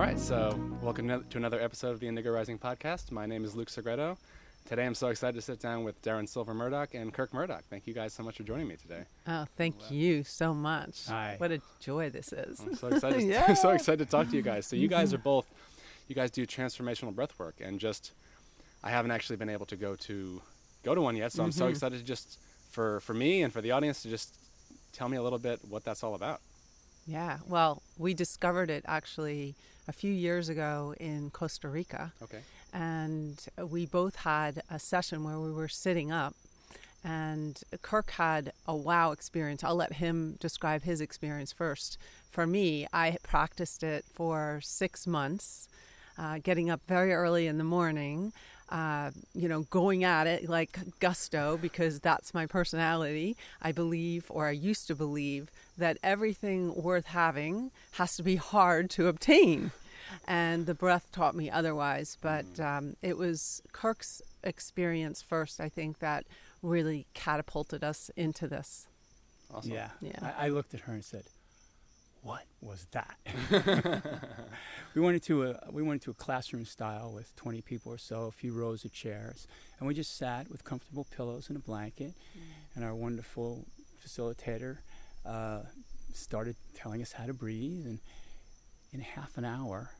All right, so welcome to another episode of the Indigo Rising podcast. My name is Luke Segredo. Today I'm so excited to sit down with Darren Silver Murdoch and Kirk Murdoch. Thank you guys so much for joining me today. Oh, thank you so much. Hi. What a joy this is. I'm so excited, Yeah. so excited to talk to you guys. So you guys are both, you guys do transformational breath work, and just I haven't actually been able to go to go to one yet. So I'm so Mhm. excited to just for for me and for the audience to just tell me a little bit what that's all about. Yeah. Well, we discovered it actually a few years ago in Costa Rica. Okay. and we both had a session where we were sitting up and kirk had a wow experience i'll let him describe his experience first for me i practiced it for six months uh, getting up very early in the morning uh, you know going at it like gusto because that's my personality i believe or i used to believe that everything worth having has to be hard to obtain and the breath taught me otherwise. But um, it was Kirk's experience first, I think, that really catapulted us into this. Awesome. Yeah. Yeah. I, I looked at her and said, "What was that?" we went into a we went into a classroom style with 20 people or so, a few rows of chairs, and we just sat with comfortable pillows and a blanket. And our wonderful facilitator uh, started telling us how to breathe, and in half an hour,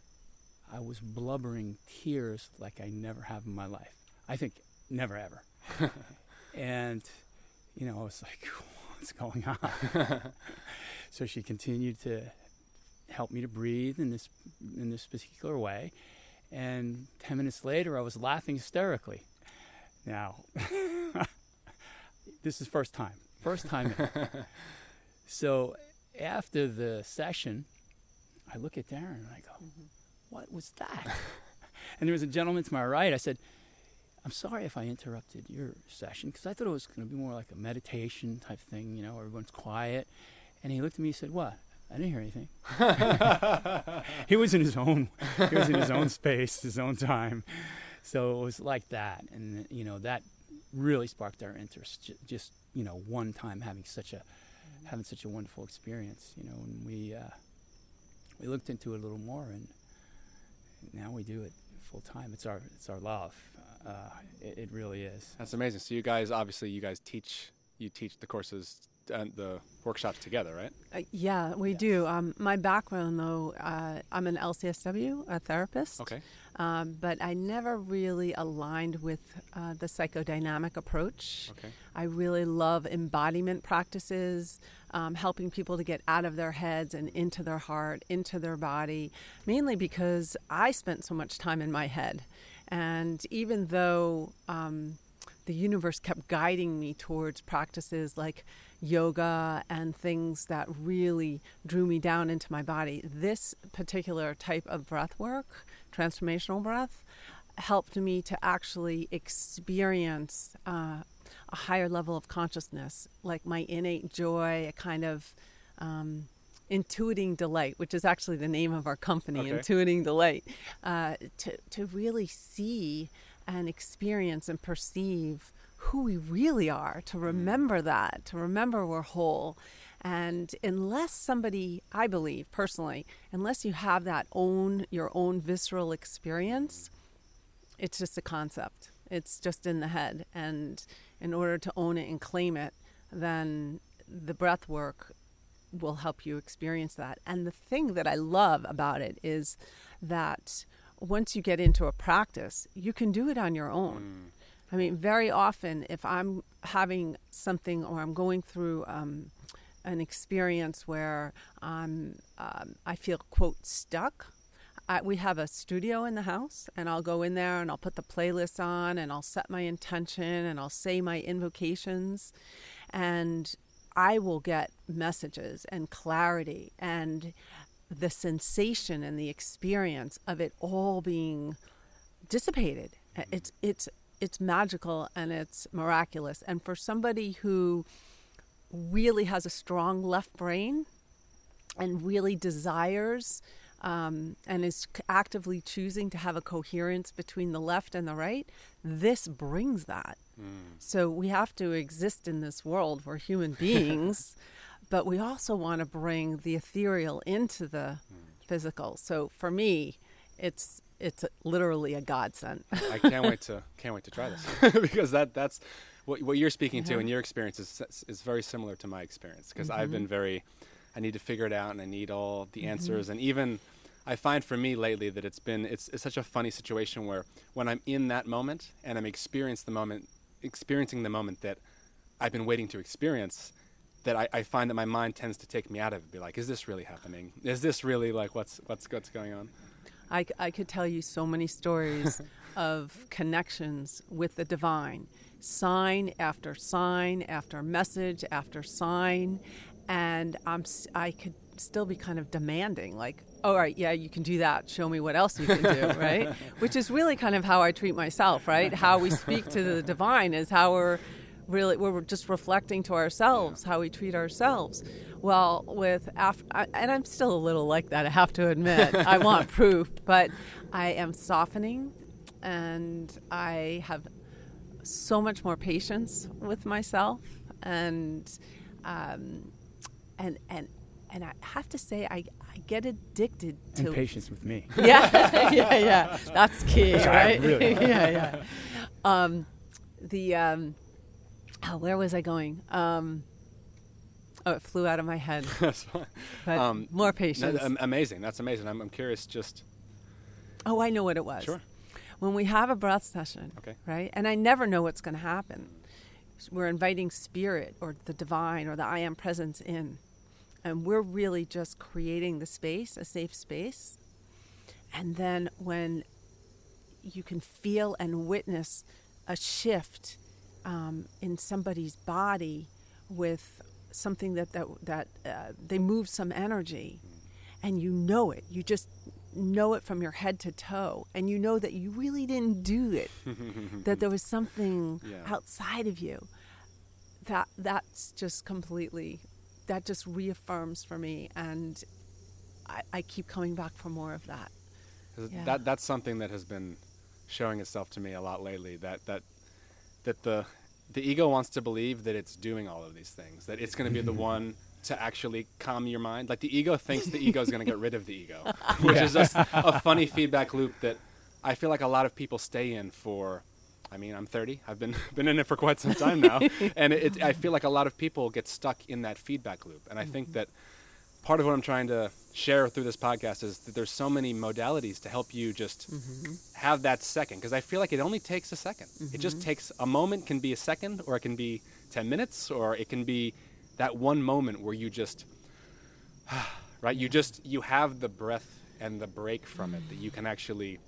I was blubbering tears like I never have in my life. I think never ever. and you know, I was like, what's going on? so she continued to help me to breathe in this in this particular way. And ten minutes later, I was laughing hysterically. Now, this is first time, first time. so after the session, I look at Darren and I go, mm-hmm. "What was that?" and there was a gentleman to my right. I said, I'm sorry if I interrupted your session because I thought it was going to be more like a meditation type thing, you know, everyone's quiet. And he looked at me and said, What? I didn't hear anything. he was in his own he was in his own space, his own time. So it was like that. And you know, that really sparked our interest. J- Just, you know, one time having such a having such a wonderful experience, you know, and we uh, we looked into it a little more and now we do it full time. It's our it's our love. Uh, it, it really is. That's amazing. So you guys, obviously, you guys teach you teach the courses and the workshops together, right? Uh, yeah, we Yes. do. Um, my background, though, uh, I'm an LCSW, a therapist. Okay. Um, but I never really aligned with uh, the psychodynamic approach. Okay. I really love embodiment practices, um, helping people to get out of their heads and into their heart, into their body, mainly because I spent so much time in my head. And even though um, the universe kept guiding me towards practices like yoga and things that really drew me down into my body, this particular type of breath work, transformational breath, helped me to actually experience uh, a higher level of consciousness, like my innate joy, a kind of um, intuiting delight, which is actually the name of our company, Okay. Intuiting Delight, uh, to, to really see and experience and perceive who we really are, to mm-hmm. remember that, to remember we're whole. And unless somebody, I believe personally, unless you have that own, your own visceral experience, it's just a concept. It's just in the head. And in order to own it and claim it, then the breath work will help you experience that. And the thing that I love about it is that once you get into a practice, you can do it on your own. Mm. I mean, very often, if I'm having something or I'm going through um, an experience where I'm, um, I feel, quote, stuck, I, we have a studio in the house, and I'll go in there and I'll put the playlist on and I'll set my intention and I'll say my invocations, and I will get messages and clarity and the sensation and the experience of it all being dissipated. It's it's it's magical and it's miraculous. And for somebody who really has a strong left brain and really desires um, and is actively choosing to have a coherence between the left and the right, this brings that. So we have to exist in this world. We're human beings, but we also want to bring the ethereal into the physical. So for me, it's it's literally a godsend. I can't wait to can't wait to try this. Because that that's what what you're speaking to Uh-huh. and your experience is is very similar to my experience. Because I've been very I need to figure it out and I need all the answers. And even I find for me lately that it's been it's, it's such a funny situation where when I'm in that moment and I'm experiencing the moment experiencing the moment that I've been waiting to experience that I, I find that my mind tends to take me out of it be like is this really happening? Is this really like what's what's what's going on I, I could tell you so many stories of connections with the divine, sign after sign after message after sign, and I'm I could still be kind of demanding, like, all right, yeah, you can do that. Show me what else you can do, right? Which is really kind of how I treat myself, right? How we speak to the divine is how we're really we're just reflecting to ourselves how we treat ourselves well with af- I, and i'm still a little like that i have to admit i want proof but i am softening and i have so much more patience with myself and um, and and and i have to say i, I get addicted to And patience with me. yeah, yeah, yeah. That's key, right? really- yeah, yeah. Um, the um, oh, where was I going? Um, oh, it flew out of my head. that's fine. But Um, more patience. am- amazing. That's amazing. I'm, I'm curious. Just oh, I know what it was. Sure. When we have a breath session, Okay. right? And I never know what's going to happen. We're inviting spirit or the divine or the I am presence in. And we're really just creating the space, a safe space. And then when you can feel and witness a shift um, in somebody's body with something that that, that uh, they move some energy and you know it you just know it from your head to toe and you know that you really didn't do it that there was something Yeah. outside of you that that's just completely that just reaffirms for me and I, I keep coming back for more of that Yeah. that that's something that has been showing itself to me a lot lately. That that that the the ego wants to believe that it's doing all of these things. That it's going to be the mm-hmm. one to actually calm your mind. Like the ego thinks the ego is going to get rid of the ego, which is just a funny feedback loop that I feel like a lot of people stay in for. I mean, I'm 30. I've been been in it for quite some time now, and it, it, I feel like a lot of people get stuck in that feedback loop. And I think mm-hmm. that part of what I'm trying to share through this podcast is that there's so many modalities to help you just mm-hmm. have that second because I feel like it only takes a 2nd It just mm-hmm. takes a moment can be a second or it can be 10 minutes or it can be that one moment where you just right you just you have the breath and the break from it that you can actually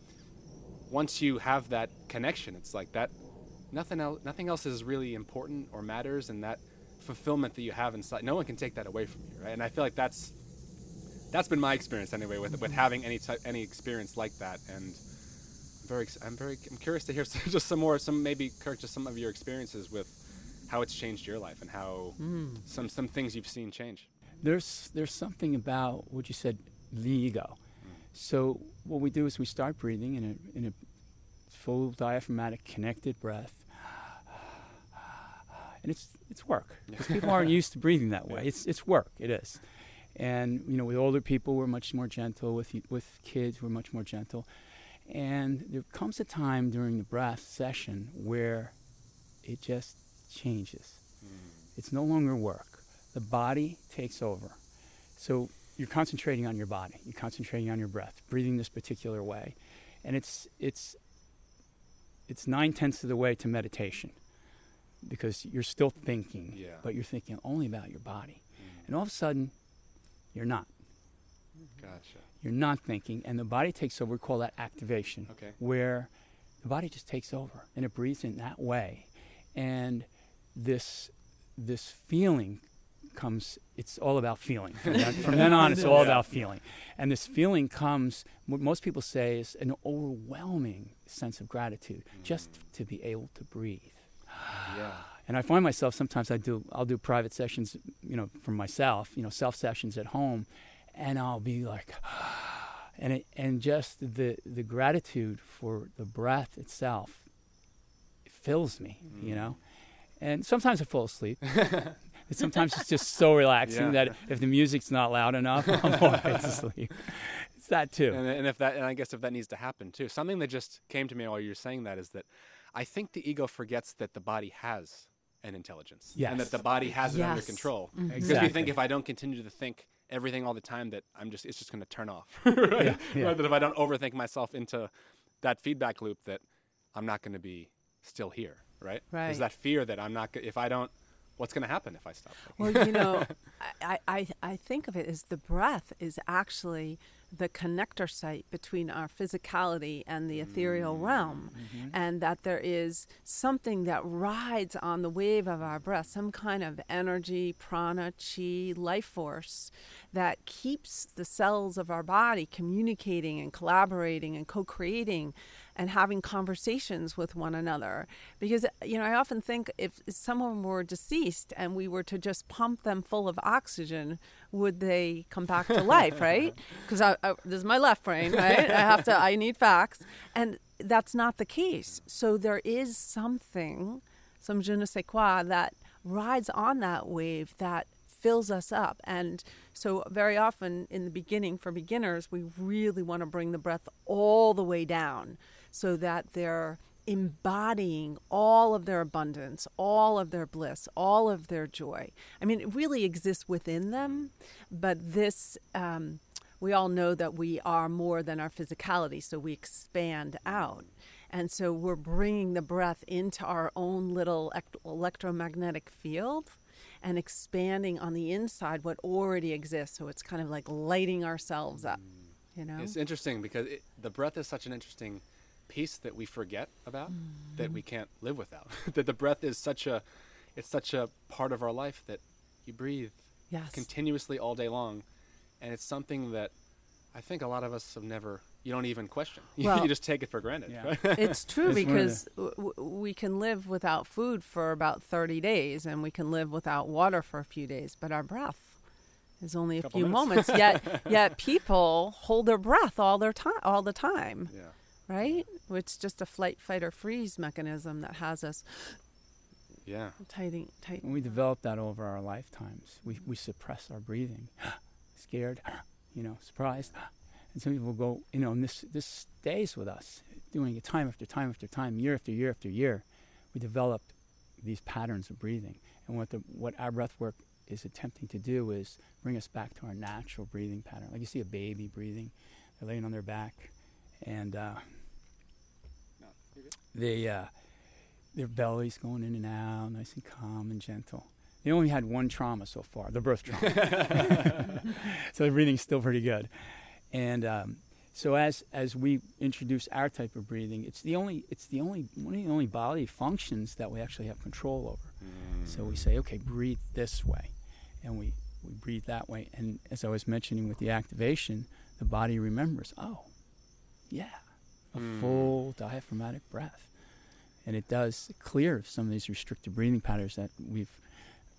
once you have that connection it's like that nothing else nothing else is really important or matters and that fulfillment that you have inside no one can take that away from you right? And i feel like that's that's been my experience anyway with with having any type any experience like that. And I'm very I'm very I'm curious to hear some, just some more some maybe Kirk just some of your experiences with how it's changed your life and how hmm. some some things you've seen change. There's there's something about what you said, the ego. Hmm. So what we do is we start breathing in a in a full diaphragmatic connected breath, and it's it's work because people aren't used to breathing that way. It's it's work. It is, and you know with older people we're much more gentle. With with kids we're much more gentle, and there comes a time during the breath session where it just changes. Hmm. It's no longer work. The body takes over. So you're concentrating on your body. You're concentrating on your breath, breathing this particular way, and it's it's it's nine tenths of the way to meditation because you're still thinking, Yeah. but you're thinking only about your body, mm-hmm. and all of a sudden, you're not. gotcha. You're not thinking, and the body takes over. We call that activation okay. where the body just takes over and it breathes in that way. And this this feeling comes it's all about feeling. From then, from then on it's all Yeah. about feeling. And this feeling comes what most people say is an overwhelming sense of gratitude just mm. to be able to breathe yeah and I find myself sometimes I do I'll do private sessions, you know, for myself, you know, self sessions at home, and I'll be like, and it, and just the the gratitude for the breath itself fills me, you mm. know, and sometimes I fall asleep. Sometimes it's just so relaxing Yeah. that if the music's not loud enough, I'm all right to sleep. that too. And, and if that, and I guess if that needs to happen too, something that just came to me while you were saying that is that I think the ego forgets that the body has an intelligence, and that the body has it under Yes. control. Mm-hmm. Because we Exactly. think if I don't continue to think everything all the time, that I'm just it's just going to turn off, right? Yeah, yeah. Right, That if I don't overthink myself into that feedback loop, that I'm not going to be still here, right? Right. There's that fear that I'm not. If I don't, what's going to happen if I stop? thinking? Well, you know, I, I, I think of it as the breath is actually the connector site between our physicality and the ethereal mm-hmm. realm, mm-hmm. and that there is something that rides on the wave of our breath, some kind of energy, prana, chi, life force that keeps the cells of our body communicating and collaborating and co creating and having conversations with one another. Because, you know, I often think if someone were deceased and we were to just pump them full of oxygen, would they come back to life, right? Because this is my left brain, right? I have to, I need facts. And that's not the case. So there is something, some je ne sais quoi, that rides on that wave that fills us up. And so, very often in the beginning, for beginners, we really want to bring the breath all the way down so that they're embodying all of their abundance, all of their bliss, all of their joy. I mean, it really exists within them, but this. Um, we all know that we are more than our physicality, so we expand out. And so we're bringing the breath into our own little electromagnetic field and expanding on the inside what already exists. So it's kind of like lighting ourselves up, you know? It's interesting because it, the breath is such an interesting piece that we forget about that mm-hmm. we can't live without. that the breath is such a it's such a part of our life that you breathe Yes. continuously all day long and it's something that I think a lot of us have never you don't even question. You, Well- you just take it for granted, Yeah. right? It's true It's because w- w- we can live without food for about 30 days and we can live without water for a few days, but our breath is only a Couple few minutes. moments. yet yet people hold their breath all their time all the time, yeah. Right? It's just a flight fight or freeze mechanism that has us Yeah. tightening tight. We develop that over our lifetimes. We, we suppress our breathing, scared, you know, surprised. And some people go, you know, and this, this stays with us, doing it time after time after time, year after year after year. We develop these patterns of breathing. And what, the, what our breath work is attempting to do is bring us back to our natural breathing pattern. Like you see a baby breathing, they're laying on their back, and uh, they, uh, their bellies going in and out, nice and calm and gentle. They only had one trauma so far, the birth trauma. so breathing's still pretty good. And um, so as as we introduce our type of breathing, it's the only it's the only one of the only bodily functions that we actually have control over. So we say, okay, breathe this way, and we we breathe that way. And as I was mentioning with the activation, the body remembers. Oh, yeah, a hmm. full diaphragmatic breath, and it does clear some of these restricted breathing patterns that we've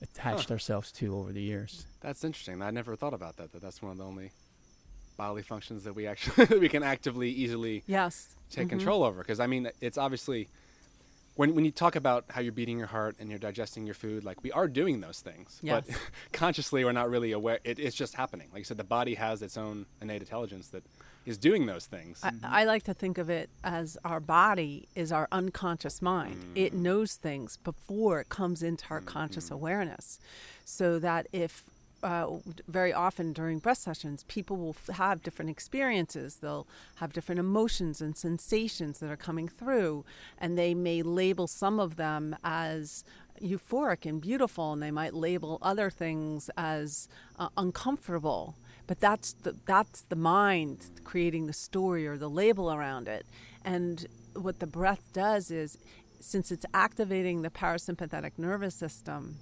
attached ourselves to over the years. That's interesting. I never thought about that. That that's one of the only bodily functions that we actually we can actively easily Yes. take mm-hmm. control over. Because I mean, it's obviously when when you talk about how you're beating your heart and you're digesting your food, like we are doing those things, but consciously we're not really aware. It, it's just happening. Like you said, the body has its own innate intelligence that is doing those things. I, I like to think of it as our body is our unconscious mind. It knows things before it comes into our conscious awareness. So that if uh, very often during breath sessions, people will f- have different experiences. They'll have different emotions and sensations that are coming through, and they may label some of them as euphoric and beautiful, and they might label other things as uh, uncomfortable. But that's the that's the mind creating the story or the label around it. And what the breath does is, since it's activating the parasympathetic nervous system,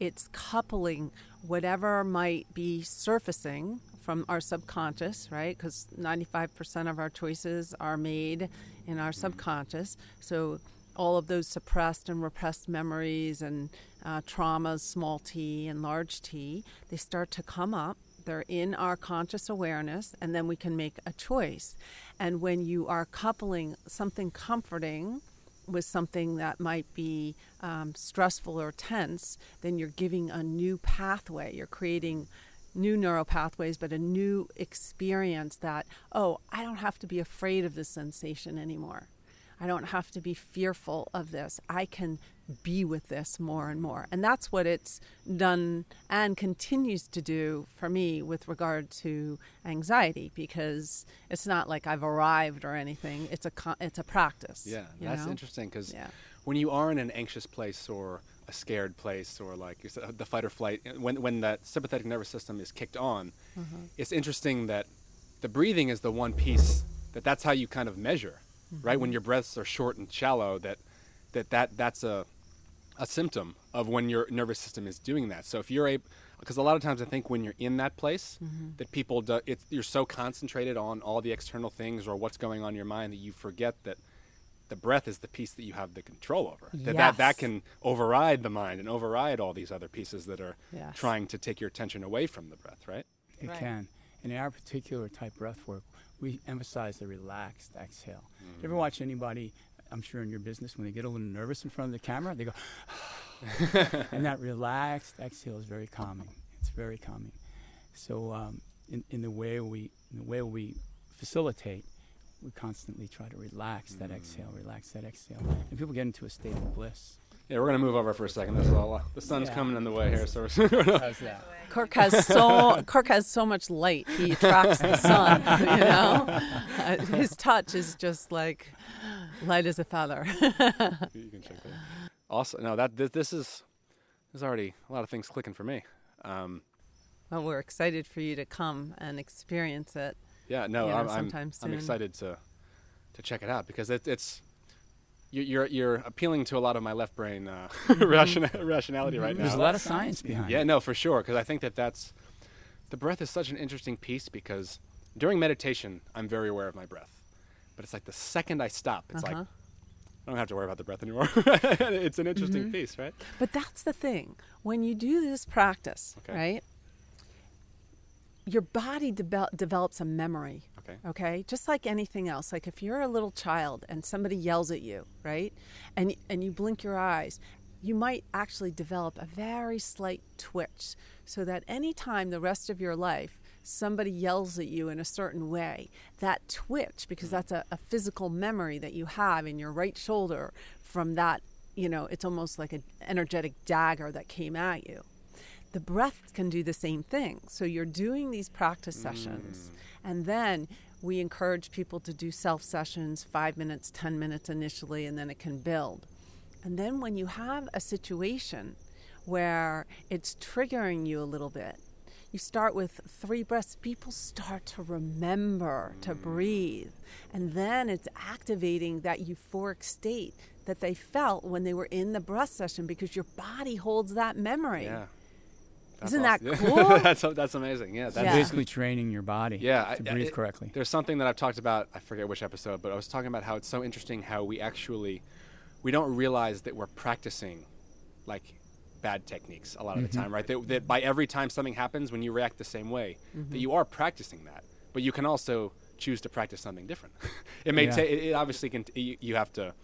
it's coupling whatever might be surfacing from our subconscious, right? Because 95% of our choices are made in our subconscious. So all of those suppressed and repressed memories and uh, traumas, small t and large t, they start to come up. They're in our conscious awareness, and then we can make a choice. And when you are coupling something comforting with something that might be um, stressful or tense, then you're giving a new pathway. You're creating new neural pathways, but a new experience that, oh, I don't have to be afraid of this sensation anymore. I don't have to be fearful of this. I can be with this more and more. And that's what it's done and continues to do for me with regard to anxiety because it's not like I've arrived or anything. It's a it's a practice. Yeah, that's know? interesting because Yeah. when you are in an anxious place or a scared place or like you said, the fight or flight, when when that sympathetic nervous system is kicked on, Mm-hmm. it's interesting that the breathing is the one piece that that's how you kind of measure, right? Mm-hmm. When your breaths are short and shallow, that that that that's a a symptom of when your nervous system is doing that. So if you're a because a lot of times I think when you're in that place, Mm-hmm. that people do, it's, you're so concentrated on all the external things or what's going on in your mind that you forget that the breath is the piece that you have the control over. That that, that can override the mind and override all these other pieces that are Yes. trying to take your attention away from the breath, right? It Right. can. And in our particular type breath work, we emphasize the relaxed exhale. You ever watch anybody, I'm sure in your business, when they get a little nervous in front of the camera, they go, and that relaxed exhale is very calming. It's very calming. So um, in, in the way we in the way we facilitate, we constantly try to relax that exhale, relax that exhale, and people get into a state of bliss. Yeah, we're gonna move over for a second. This is all, the sun's Yeah. coming in the way here, so we're How's that? Kirk has so Kirk has so much light. He attracts the sun. You know, uh, his touch is just like light as a feather. you can check that. Also, no, that this, this is there's already a lot of things clicking for me. Um, well, we're excited for you to come and experience it. yeah, no, You know, I'm, I'm, sometime I'm excited to to check it out because it, it's you- you're you're appealing to a lot of my left brain uh, ration, rationality right now. There's a lot of science behind Yeah, it. no, for sure. Because I think that that's the breath is such an interesting piece because during meditation, I'm very aware of my breath, but it's like the second I stop, it's like Uh-huh. I don't have to worry about the breath anymore. it's an interesting Mm-hmm. piece, right? But that's the thing. When you do this practice, Okay. right? Your body devel- develops a memory. Okay. Okay, just like anything else. Like if you're a little child and somebody yells at you, right, and and you blink your eyes, you might actually develop a very slight twitch, so that anytime the rest of your life somebody yells at you in a certain way, that twitch, because mm-hmm. that's a, a physical memory that you have in your right shoulder from that, you know, it's almost like an energetic dagger that came at you the breath can do the same thing. So you're doing these practice sessions, mm. And then we encourage people to do self sessions, five minutes, 10 minutes initially, and then it can build. And then when you have a situation where it's triggering you a little bit, you start with three breaths. People start to remember to mm. breathe. And then it's activating that euphoric state that they felt when they were in the breath session because your body holds that memory. Yeah. That's Isn't that cool? that's that's amazing. Yeah. That's Yeah. Basically training your body Yeah, to I- breathe it- correctly. There's something that I've talked about. I forget which episode, but I was talking about how it's so interesting how we actually we don't realize that we're practicing like bad techniques a lot of the mm-hmm. time, right? That, that by every time something happens, when you react the same way, that mm-hmm. you are practicing that, but you can also choose to practice something different. it may Yeah. take. It, it obviously can. You, you have to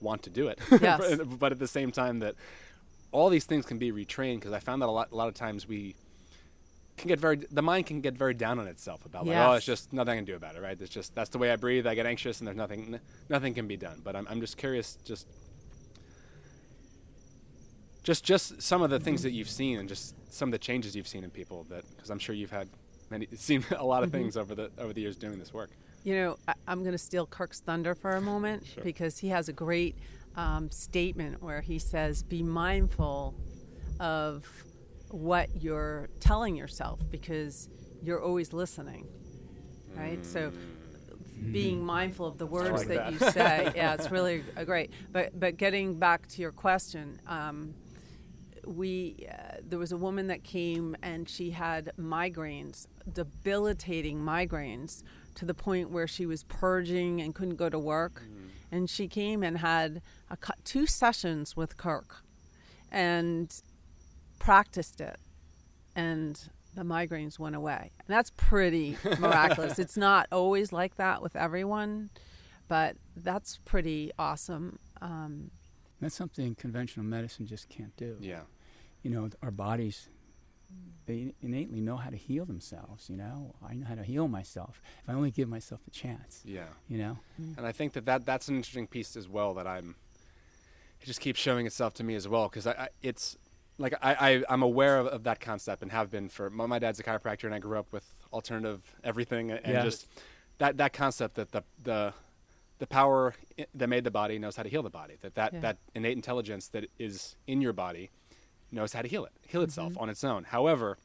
want to do it, Yes. but, but at the same time that all these things can be retrained because I found that a lot, a lot of times we can get very the mind can get very down on itself about like oh it's just nothing I can do about it right? It's just that's the way I breathe I get anxious and there's nothing n- nothing can be done. But I'm I'm just curious just just just some of the things that you've seen and just some of the changes you've seen in people that because I'm sure you've had many seen a lot of mm-hmm. things over the over the years doing this work. You know, I, I'm going to steal Kirk's thunder for a moment Sure. because he has a great um, statement where he says, "Be mindful of what you're telling yourself because you're always listening." Right. So, being mindful of the words like that, that. you say, yeah, it's really uh, great. But but getting back to your question. Um, we uh, there was a woman that came and she had migraines debilitating migraines to the point where she was purging and couldn't go to work and she came and had a, two sessions with kirk and practiced it. And the migraines went away. And that's pretty miraculous. It's not always like that with everyone but that's pretty awesome. Um, That's something conventional medicine just can't do. yeah. You know, our bodies they innately know how to heal themselves. You know, I know how to heal myself if I only give myself a chance. Yeah. You know, mm. And I think that, that that's an interesting piece as well that I'm. It just keeps showing itself to me as well because I, I it's like I, I I'm aware of, of that concept and have been for my, my dad's a chiropractor and I grew up with alternative everything and Yeah. just that that concept that the the the power that made the body knows how to heal the body that that, Yeah. that innate intelligence that is in your body knows how to heal it heal itself mm-hmm. on its own. However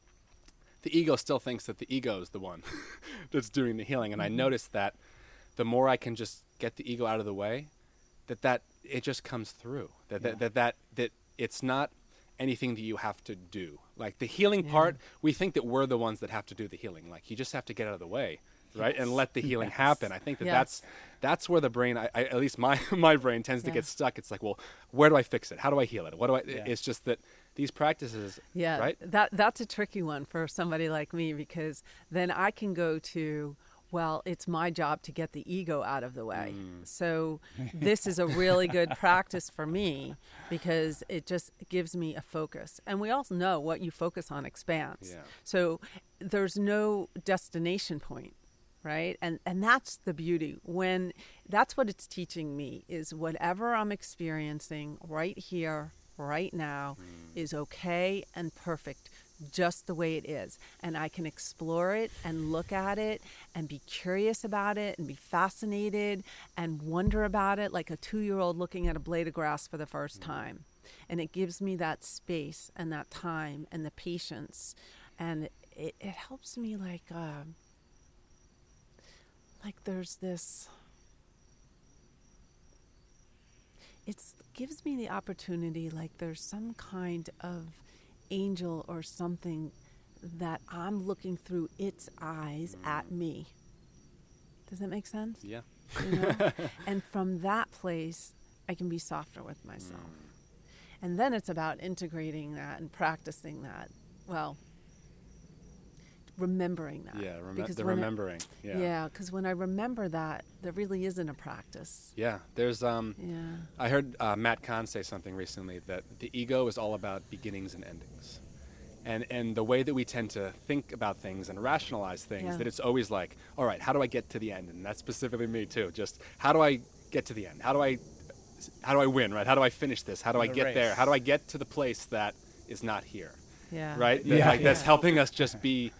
the ego still thinks that the ego is the one that's doing the healing and i mm-hmm. noticed that the more i can just get the ego out of the way that that it just comes through. That that, that that that it's not anything that you have to do. Like the healing Yeah. part we think that we're the ones that have to do the healing. Like you just have to get out of the way right and let the healing happen. I think that Yes. that's that's where the brain I, I at least my my brain tends to get stuck. It's like well where do i fix it? How do i heal it? What do i Yeah. it's just that these practices Yeah, right that that's a tricky one for somebody like me because then I can go to well, it's my job to get the ego out of the way. Mm. So this is a really good practice for me because it just gives me a focus. And we all know what you focus on expands. Yeah. So there's no destination point right and and that's the beauty when that's what it's teaching me is whatever i'm experiencing right here right now is okay and perfect just the way it is. And i can explore it and look at it and be curious about it and be fascinated and wonder about it like a 2-year-old looking at a blade of grass for the first time. And it gives me that space and that time and the patience. And it, it helps me like uh, like there's this it gives me the opportunity like there's some kind of angel or something that i'm looking through its eyes mm. at me. Does that make sense? Yeah. You know? and from that place i can be softer with myself. Mm. And then it's about integrating that and practicing that. Well remembering that yeah rem- Because the when I- remembering yeah yeah because when i remember that there really isn't a practice yeah there's um yeah I heard uh, Matt Kahn say something recently that the ego is all about beginnings and endings. And, and the way that we tend to think about things and rationalize things, Yeah. that it's always like, all right, how do I get to the end? And that's specifically me too. Just how do I get to the end? How do I, how do I win? Right? How do I finish this? How do I The get there? How do I get to the place that is not here? yeah Right? That, Yeah, like, That's helping us just be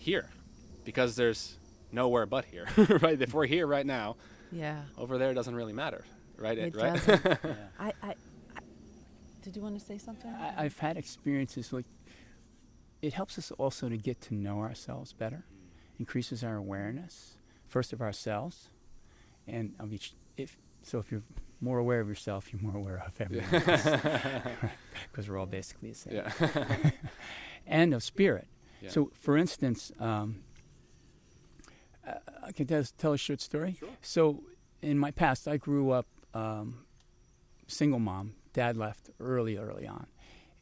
here, because there's nowhere but here. right? If we're here right now, yeah over there doesn't really matter. Right? it right? doesn't yeah. I, I, I did you want to say something I, I've had experiences like it helps us also to get to know ourselves better, increases our awareness first of ourselves, and of each. If so, if you're more aware of yourself, you're more aware of everyone else, because we're all basically the same. yeah. And of spirit. Yeah. So, for instance, um, uh, I can tell, tell a short story. Sure. So, in my past, I grew up um, single mom. Dad left early, early on.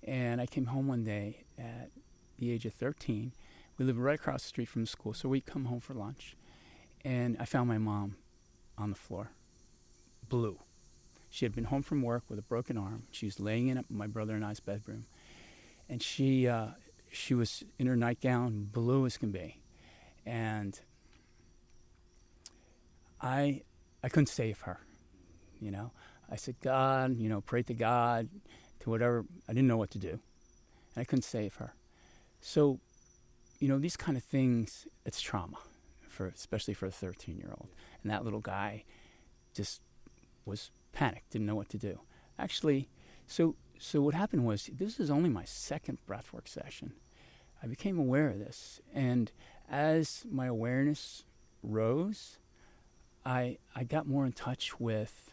And I came home one day at the age of 13. We lived right across the street from the school. So, we'd come home for lunch. And I found my mom on the floor, blue. She had been home from work with a broken arm. She was laying in my brother and I's bedroom. And she, uh, she was in her nightgown, blue as can be. And I, I couldn't save her, you know. I said, God, you know, pray to God, to whatever. I didn't know what to do, and I couldn't save her. So, you know, these kind of things, it's trauma, for especially for a 13-year-old. And that little guy just was panicked, didn't know what to do. Actually, so so what happened was this was only my second breathwork session. I became aware of this, and as my awareness rose, I I got more in touch with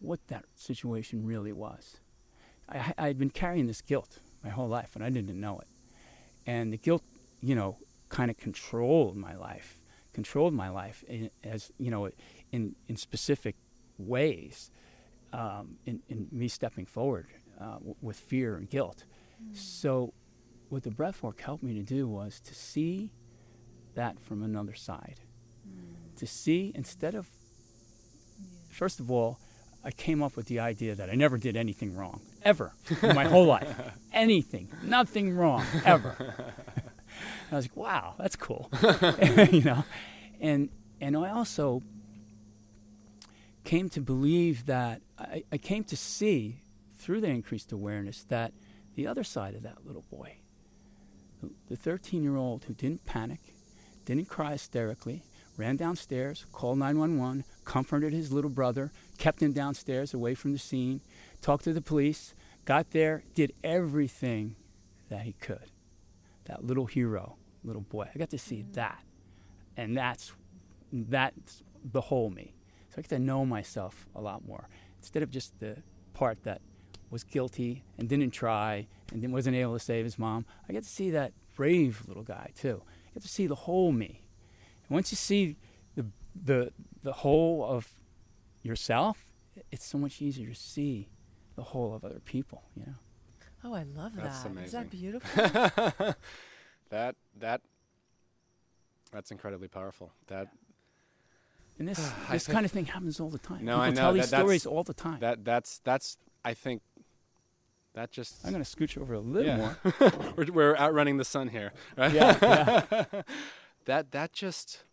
what that situation really was. I I had been carrying this guilt my whole life, and I didn't know it. And the guilt, you know, kind of controlled my life, controlled my life in, as you know, in in specific ways, um, in in me stepping forward uh, w- with fear and guilt. So, what the breath work helped me to do was to see that from another side. To see instead of, first of all, I came up with the idea that I never did anything wrong. ever in my whole life. Anything, nothing wrong ever. I was like, wow, that's cool, you know, and and I also came to believe that I, I came to see through the increased awareness that the other side of that little boy, the 13 year old who didn't panic, didn't cry hysterically, ran downstairs, called 911, comforted his little brother, kept him downstairs away from the scene, talked to the police, got there, did everything that he could. That little hero, little boy. I got to see mm-hmm. that. And that's that's the whole me. So I get to know myself a lot more. Instead of just the part that was guilty and didn't try and then wasn't able to save his mom, I get to see that brave little guy too. I get to see the whole me. And once you see the the the whole of yourself, it's so much easier to see the whole of other people, you know. Oh, I love That's that. Is amazing. Is that beautiful? that that that's incredibly powerful. That And this this kind of thing happens all the time. No, People I know. tell these That- that's- stories all the time. that that's that's I think that just I'm going to scooch over a little yeah. more. we're, we're outrunning the sun here, right? Yeah, yeah. that that just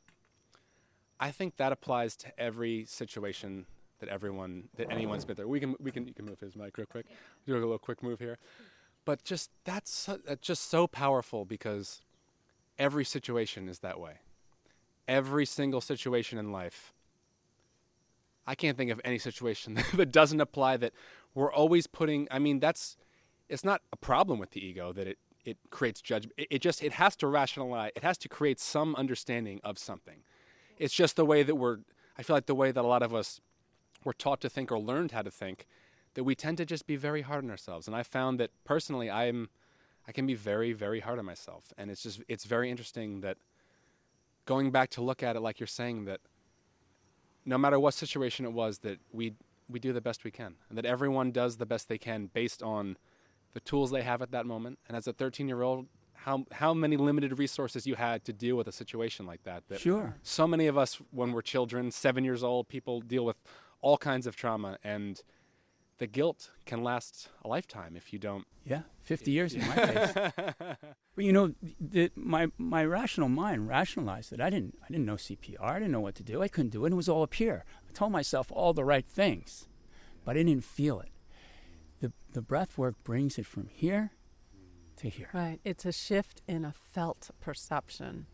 I think that applies to every situation that everyone that anyone's been through. We can we can you can move his mic real quick. Do a little quick move here. But just that's that's just so powerful because every situation is that way. Every single situation in life. I can't think of any situation that doesn't apply that we're always putting I mean that's it's not a problem with the ego that it it creates judgment. It, it just it has to rationalize. It has to create some understanding of something. It's just the way that we're. I feel like the way that a lot of us were taught to think or learned how to think, that we tend to just be very hard on ourselves. And I found that personally, I'm, I can be very very hard on myself, and it's just it's very interesting that going back to look at it like you're saying that no matter what situation it was that we we do the best we can and that everyone does the best they can based on the tools they have at that moment. And as a 13 year old, how how many limited resources you had to deal with a situation like that? That Sure. so many of us, when we're children, seven years old, people deal with all kinds of trauma, and the guilt can last a lifetime if you don't. Yeah, 50 years in my case. But you know, the, my my rational mind rationalized it. I didn't I didn't know CPR. I didn't know what to do. I couldn't do it. It was all up here. I told myself all the right things, but I didn't feel it. The the breath work brings it from here to here. Right. It's a shift in a felt perception.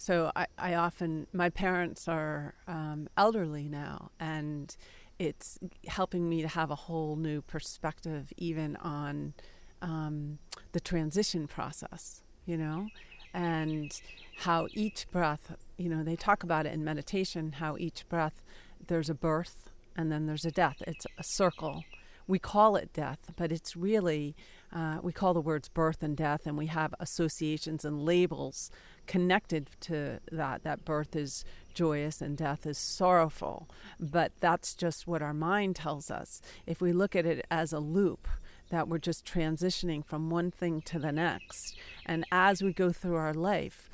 So I, I often, my parents are um, elderly now, and it's helping me to have a whole new perspective even on um, the transition process, you know, and how each breath, you know, they talk about it in meditation, how each breath, there's a birth and then there's a death. It's a circle. We call it death, but it's really, uh, we call the words birth and death, and we have associations and labels connected to that. That birth is joyous and death is sorrowful. But that's just what our mind tells us. If we look at it as a loop, that we're just transitioning from one thing to the next. And as we go through our life,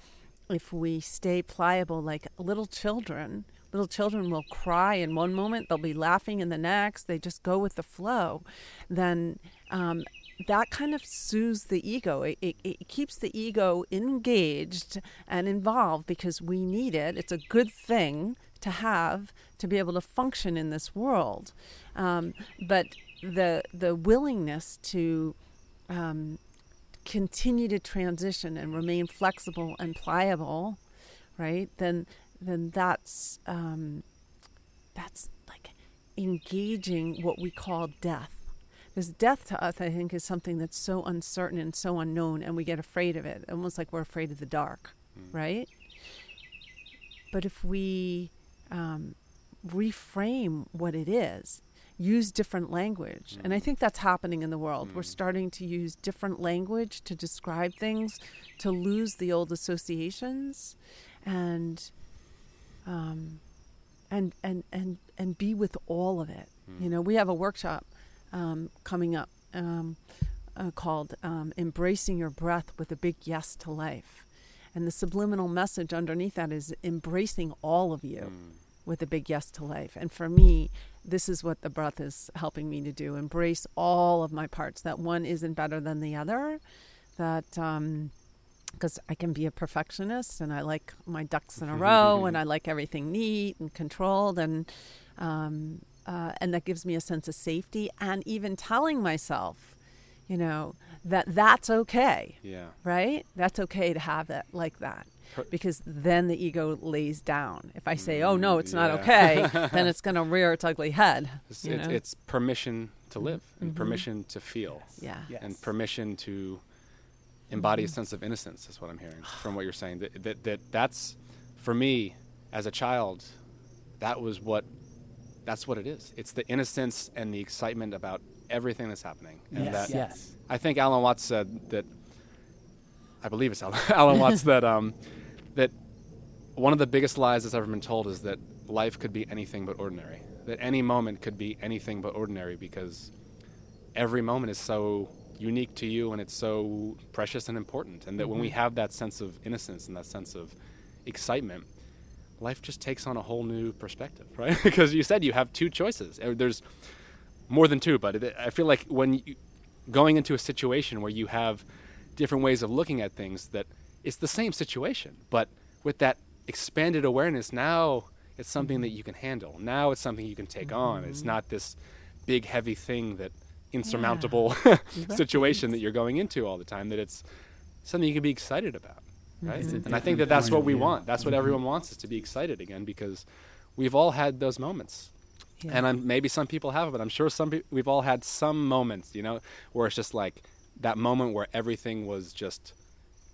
if we stay pliable like little children, little children will cry in one moment, they'll be laughing in the next, they just go with the flow, then um, that kind of soothes the ego. It, it, it keeps the ego engaged and involved because we need it. It's a good thing to have to be able to function in this world. Um, but the the willingness to um, continue to transition and remain flexible and pliable, right? Then then that's um, that's like engaging what we call death. Because death to us, I think, is something that's so uncertain and so unknown, and we get afraid of it, almost like we're afraid of the dark, right? But if we um, reframe what it is, use different language, and I think that's happening in the world. We're starting to use different language to describe things, to lose the old associations, and um, and and and and be with all of it. You know, we have a workshop um, coming up um, uh, called um, "Embracing Your Breath with a Big Yes to Life," and the subliminal message underneath that is embracing all of you with a big yes to life. And for me, this is what the breath is helping me to do embrace all of my parts that one isn't better than the other that um because I can be a perfectionist and I like my ducks in a row and I like everything neat and controlled and um, uh, and that gives me a sense of safety and even telling myself, you know, that that's okay, Yeah. right? That's okay to have it like that because then the ego lays down. If I say, "Oh no, it's not okay," then it's going to rear its ugly head. It's, it's, permission to live and Mhm. permission to feel yeah. Yes. and permission to embody Mm-hmm. a sense of innocence is what I'm hearing from what you're saying. That, that, that that's for me as a child, that was what that's what it is. It's the innocence and the excitement about everything that's happening. And yes. that yes. I think Alan Watts said that. I believe it's Alan, Alan Watts that um, that one of the biggest lies that's ever been told is that life could be anything but ordinary. That any moment could be anything but ordinary because every moment is so unique to you and it's so precious and important. And that when we have that sense of innocence and that sense of excitement, life just takes on a whole new perspective, right? because you said you have two choices. Uh, There's more than two, but it, I feel like when you, going into a situation where you have different ways of looking at things, that it's the same situation, but with that expanded awareness, now it's something that you can handle. Now it's something you can take on. It's not this big, heavy thing that insurmountable situation that you're going into all the time. That it's something you can be excited about, right? And I think that that's what we want. That's what everyone wants is to be excited again because we've all had those moments Yeah. and I'm, maybe some people have, but I'm sure some pe- we've all had some moments, you know, where it's just like that moment where everything was just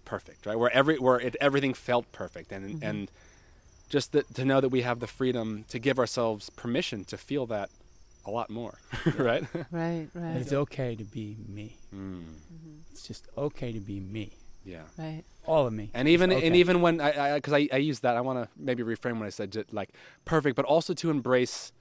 perfect, right? Where every where it, everything felt perfect, and and just that, to know that we have the freedom to give ourselves permission to feel that a lot more, right? Right. Right. It's okay to be me. mm, It's just okay to be me. Yeah. Right. All of me. And even It's and even when I because I, I, use that, I want to maybe reframe what I said, ju- like perfect, but also to embrace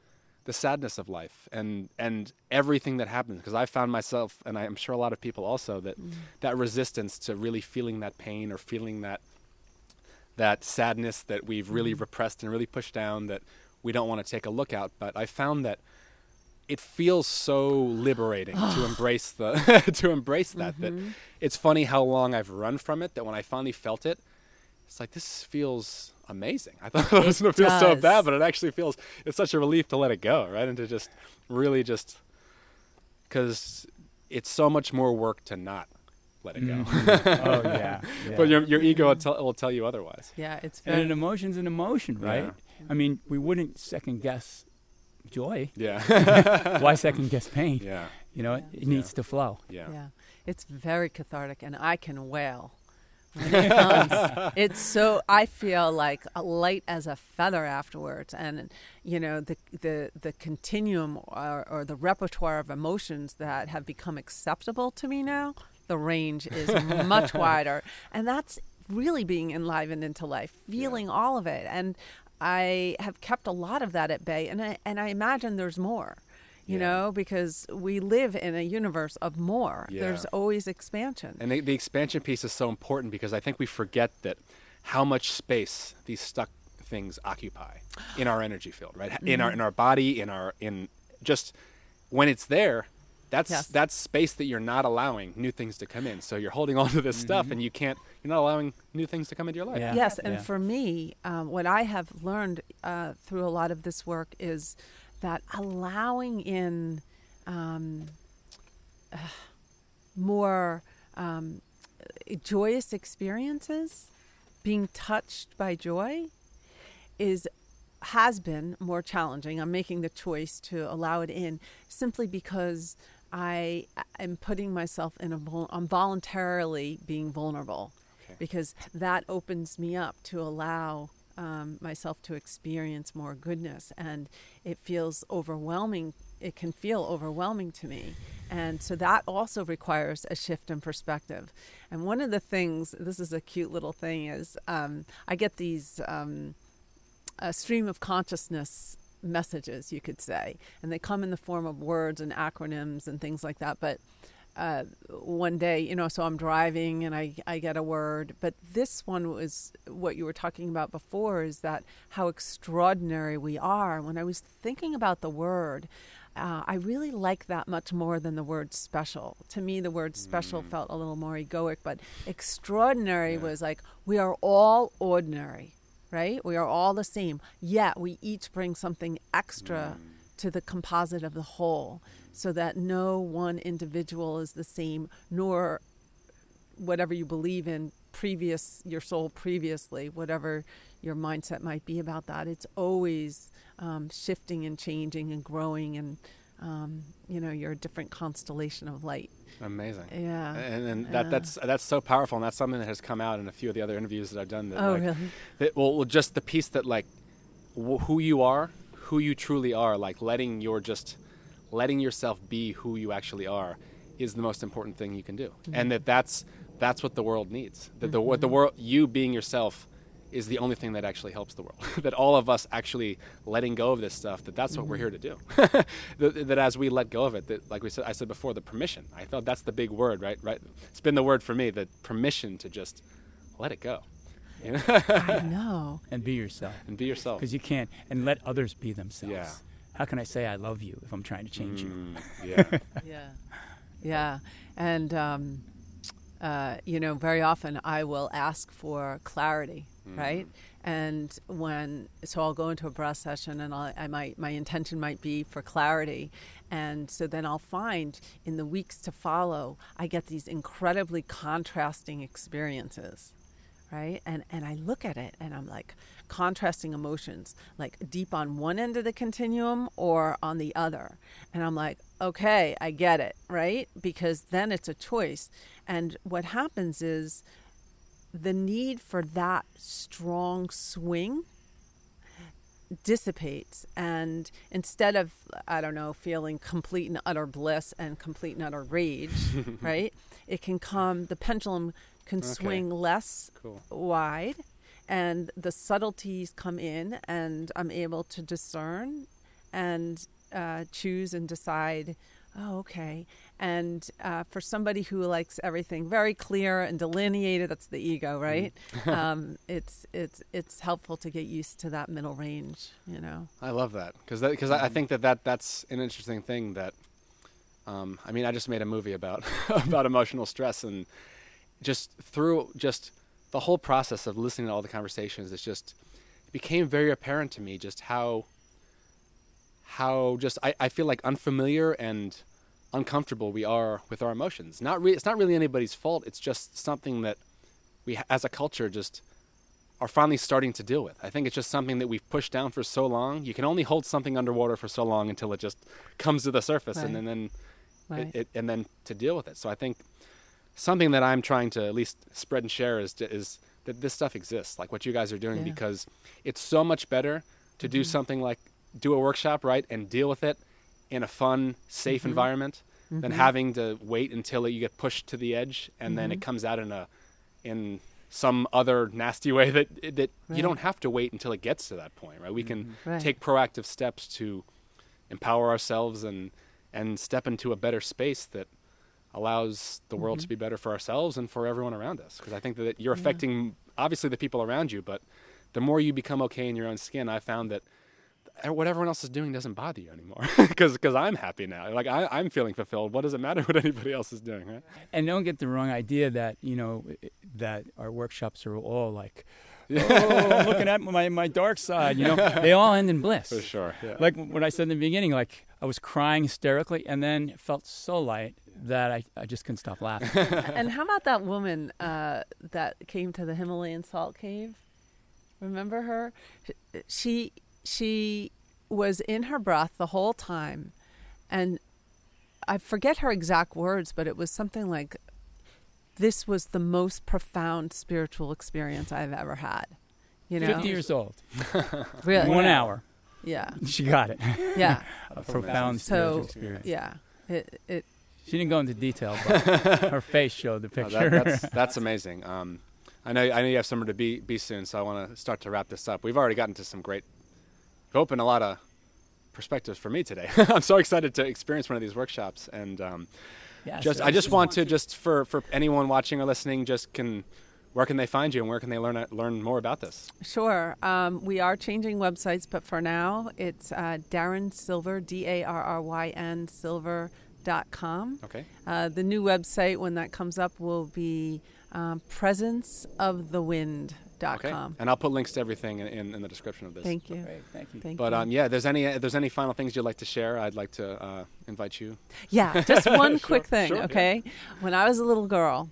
the sadness of life and and everything that happens. Because I found myself, and I'm sure a lot of people also, that mm. that resistance to really feeling that pain or feeling that that sadness that we've really mm. repressed and really pushed down that we don't want to take a look at. But I found that it feels so liberating to embrace the to embrace that that it's funny how long I've run from it that when I finally felt it it's like this feels amazing. I thought it was going to feel so bad, but it actually feels it's such a relief to let it go, right? And to just really just cuz it's so much more work to not let it go. Mhm. oh yeah. yeah. but your your ego will tell, will tell you otherwise. Yeah. It's and very. an emotion's an emotion, right? Yeah. I mean, we wouldn't second guess joy. Yeah. Why second guess pain? yeah. You know, Yeah. it needs to flow. Yeah. Yeah, it's very cathartic, and I can wail when it comes. it's so I feel like a light as a feather afterwards, and you know the the the continuum or, or the repertoire of emotions that have become acceptable to me now. The range is much wider, and that's really being enlivened into life, feeling all of it, and I have kept a lot of that at bay, and I and I imagine there's more you Yeah. know, because we live in a universe of more. Yeah. There's always expansion. And the, the expansion piece is so important because I think we forget that how much space these stuck things occupy in our energy field, right? In Mm-hmm. our in our body, in our in just when it's there, that's Yes. that's space that you're not allowing new things to come in. So you're holding on to this stuff, and you can't. You're not allowing new things to come into your life. Yeah. yes, and yeah. for me, um, what I have learned uh, through a lot of this work is that allowing in um, uh, more um, joyous experiences, being touched by joy, is has been more challenging. I'm making the choice to allow it in simply because I am putting myself in a I'm voluntarily being vulnerable Okay. because that opens me up to allow um, myself to experience more goodness and it feels overwhelming it can feel overwhelming to me and so that also requires a shift in perspective and one of the things this is a cute little thing is um, i get these um, a stream of consciousness messages, you could say, and they come in the form of words and acronyms and things like that. But uh, one day, you know, so I'm driving and I, I get a word. But this one was what you were talking about before is that how extraordinary we are. When I was thinking about the word, uh, I really like that much more than the word special. To me, the word special Mm. felt a little more egoic, but extraordinary Yeah. was like we are all ordinary, right? We are all the same, yet we each bring something extra Mm. to the composite of the whole, so that no one individual is the same, nor whatever you believe in previous your soul previously whatever your mindset might be about that it's always um, shifting and changing and growing and um, you know you're a different constellation of light Amazing. yeah And, and that, Yeah. that's that's so powerful, and that's something that has come out in a few of the other interviews that I've done. That, oh like, really that, well, just the piece that like wh- who you are, who you truly are, like letting your just letting yourself be who you actually are, is the most important thing you can do, and that that's that's what the world needs. That the what the world you being yourself is the only thing that actually helps the world. that all of us actually letting go of this stuff. That that's what we're here to do. that, that as we let go of it, that like we said, I said before, the permission. I thought that's the big word, right? Right. It's been the word for me. The permission to just let it go. You know? i know and be yourself and be yourself. because you can't and let others be themselves. Yeah. How can I say I love you if I'm trying to change you? Mm, yeah. yeah yeah and um, uh, you know very often i will ask for clarity right? And when so i'll go into a breath session and I'll, i might my intention might be for clarity. And so then i'll find in the weeks to follow i get these incredibly contrasting experiences right? And and i look at it and i'm like contrasting emotions like deep on one end of the continuum or on the other. And i'm like okay i get it right because then it's a choice and what happens is the need for that strong swing dissipates and instead of i don't know feeling complete and utter bliss and complete and utter rage right it can come the pendulum can Okay. swing less Cool. wide and the subtleties come in and i'm able to discern and uh, choose and decide oh okay. And uh, for somebody who likes everything very clear and delineated that's the ego right? Um, it's it's it's helpful to get used to that middle range you know? I love that because because I, I think that, that that's an interesting thing that um, I mean I just made a movie about about emotional stress and just through just the whole process of listening to all the conversations it's just it became very apparent to me just how how just I, I feel like unfamiliar and uncomfortable we are with our emotions not re- it's not really anybody's fault it's just something that we as a culture just are finally starting to deal with. I think it's just something that we've pushed down for so long. You can only hold something underwater for so long until it just comes to the surface, and, Right. then then right it, it, and then to deal with it. So I think something that I'm trying to at least spread and share is to, is that this stuff exists, like what you guys are doing, Yeah. Mm-hmm. because it's so much better to do something like do a workshop right and deal with it in a fun, safe Mm-hmm. environment than having to wait until you get pushed to the edge and then Mm-hmm. it comes out in a in some other nasty way that that you don't have to wait until it gets to that point, right? We can Right. take proactive steps to empower ourselves and and step into a better space that allows the world to Mm-hmm. be better for ourselves and for everyone around us. Because I think that you're affecting obviously the people around you, but the more you become okay in your own skin, I found that what everyone else is doing doesn't bother you anymore. Because I'm happy now. Like I, I'm feeling fulfilled. What does it matter what anybody else is doing, right? And don't get the wrong idea that you know that our workshops are all like, oh, I'm looking at my my dark side. You know, they all end in bliss. For sure. Yeah. Like what I said in the beginning, like I was crying hysterically, and then felt so light that I, I just couldn't stop laughing. and how about that woman uh, that came to the Himalayan salt cave? Remember her? She she was in her breath the whole time, and I forget her exact words, but it was something like, "This was the most profound spiritual experience I've ever had." You know, Fifty years old, really, one hour, Yeah, she got it. yeah, A profound So- spiritual experience. yeah. It it She didn't go into detail, but her face showed the No, picture. that, that's that's amazing. Um, I know I know you have somewhere to be be soon, so I want to start to wrap this up. We've already gotten to some great, we've opened a lot of perspectives for me today. I'm so excited to experience one of these workshops, and um, Yeah, just so I just want to just for for anyone watching or listening, just can where can they find you and where can they learn learn more about this? Sure. Um, we are changing websites, but for now, it's uh, Darryn Silver, D A R R Y N Silver.com. Okay. Uh, the new website, when that comes up, will be um, presenceofthewind.com. Okay. And I'll put links to everything in, in, in the description of this. Thank you. Great, thank you. Thank But um, yeah, if there's any if there's any final things you'd like to share, I'd like to uh, invite you. Yeah, just one quick thing, sure, yeah. okay? When I was a little girl,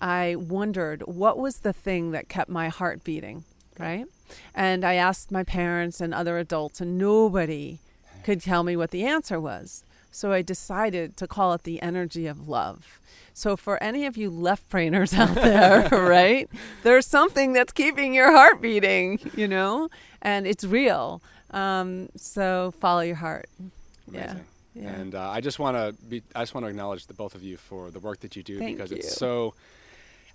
I wondered what was the thing that kept my heart beating, right? And I asked my parents and other adults, and nobody could tell me what the answer was. So I decided to call it the energy of love. So for any of you left brainers out there, right? There's something that's keeping your heart beating, you know, and it's real. Um, so follow your heart. Yeah. Amazing. Yeah. And uh, I just want to be I just want to acknowledge the both of you for the work that you do Thank because you. it's so.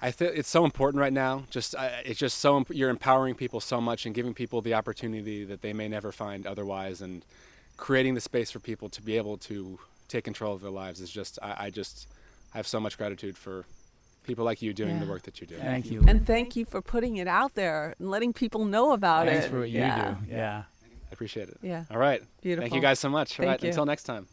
I think it's so important right now. Just uh, it's just so imp- you're empowering people so much and giving people the opportunity that they may never find otherwise, and creating the space for people to be able to take control of their lives is just I, I just I have so much gratitude for people like you doing the work that you do. Thank you. And thank you for putting it out there and letting people know about Thanks it. Thanks for what you yeah. do. Yeah. I appreciate it. Yeah. All right. Beautiful. Thank you guys so much. All Thank right. you. Until next time.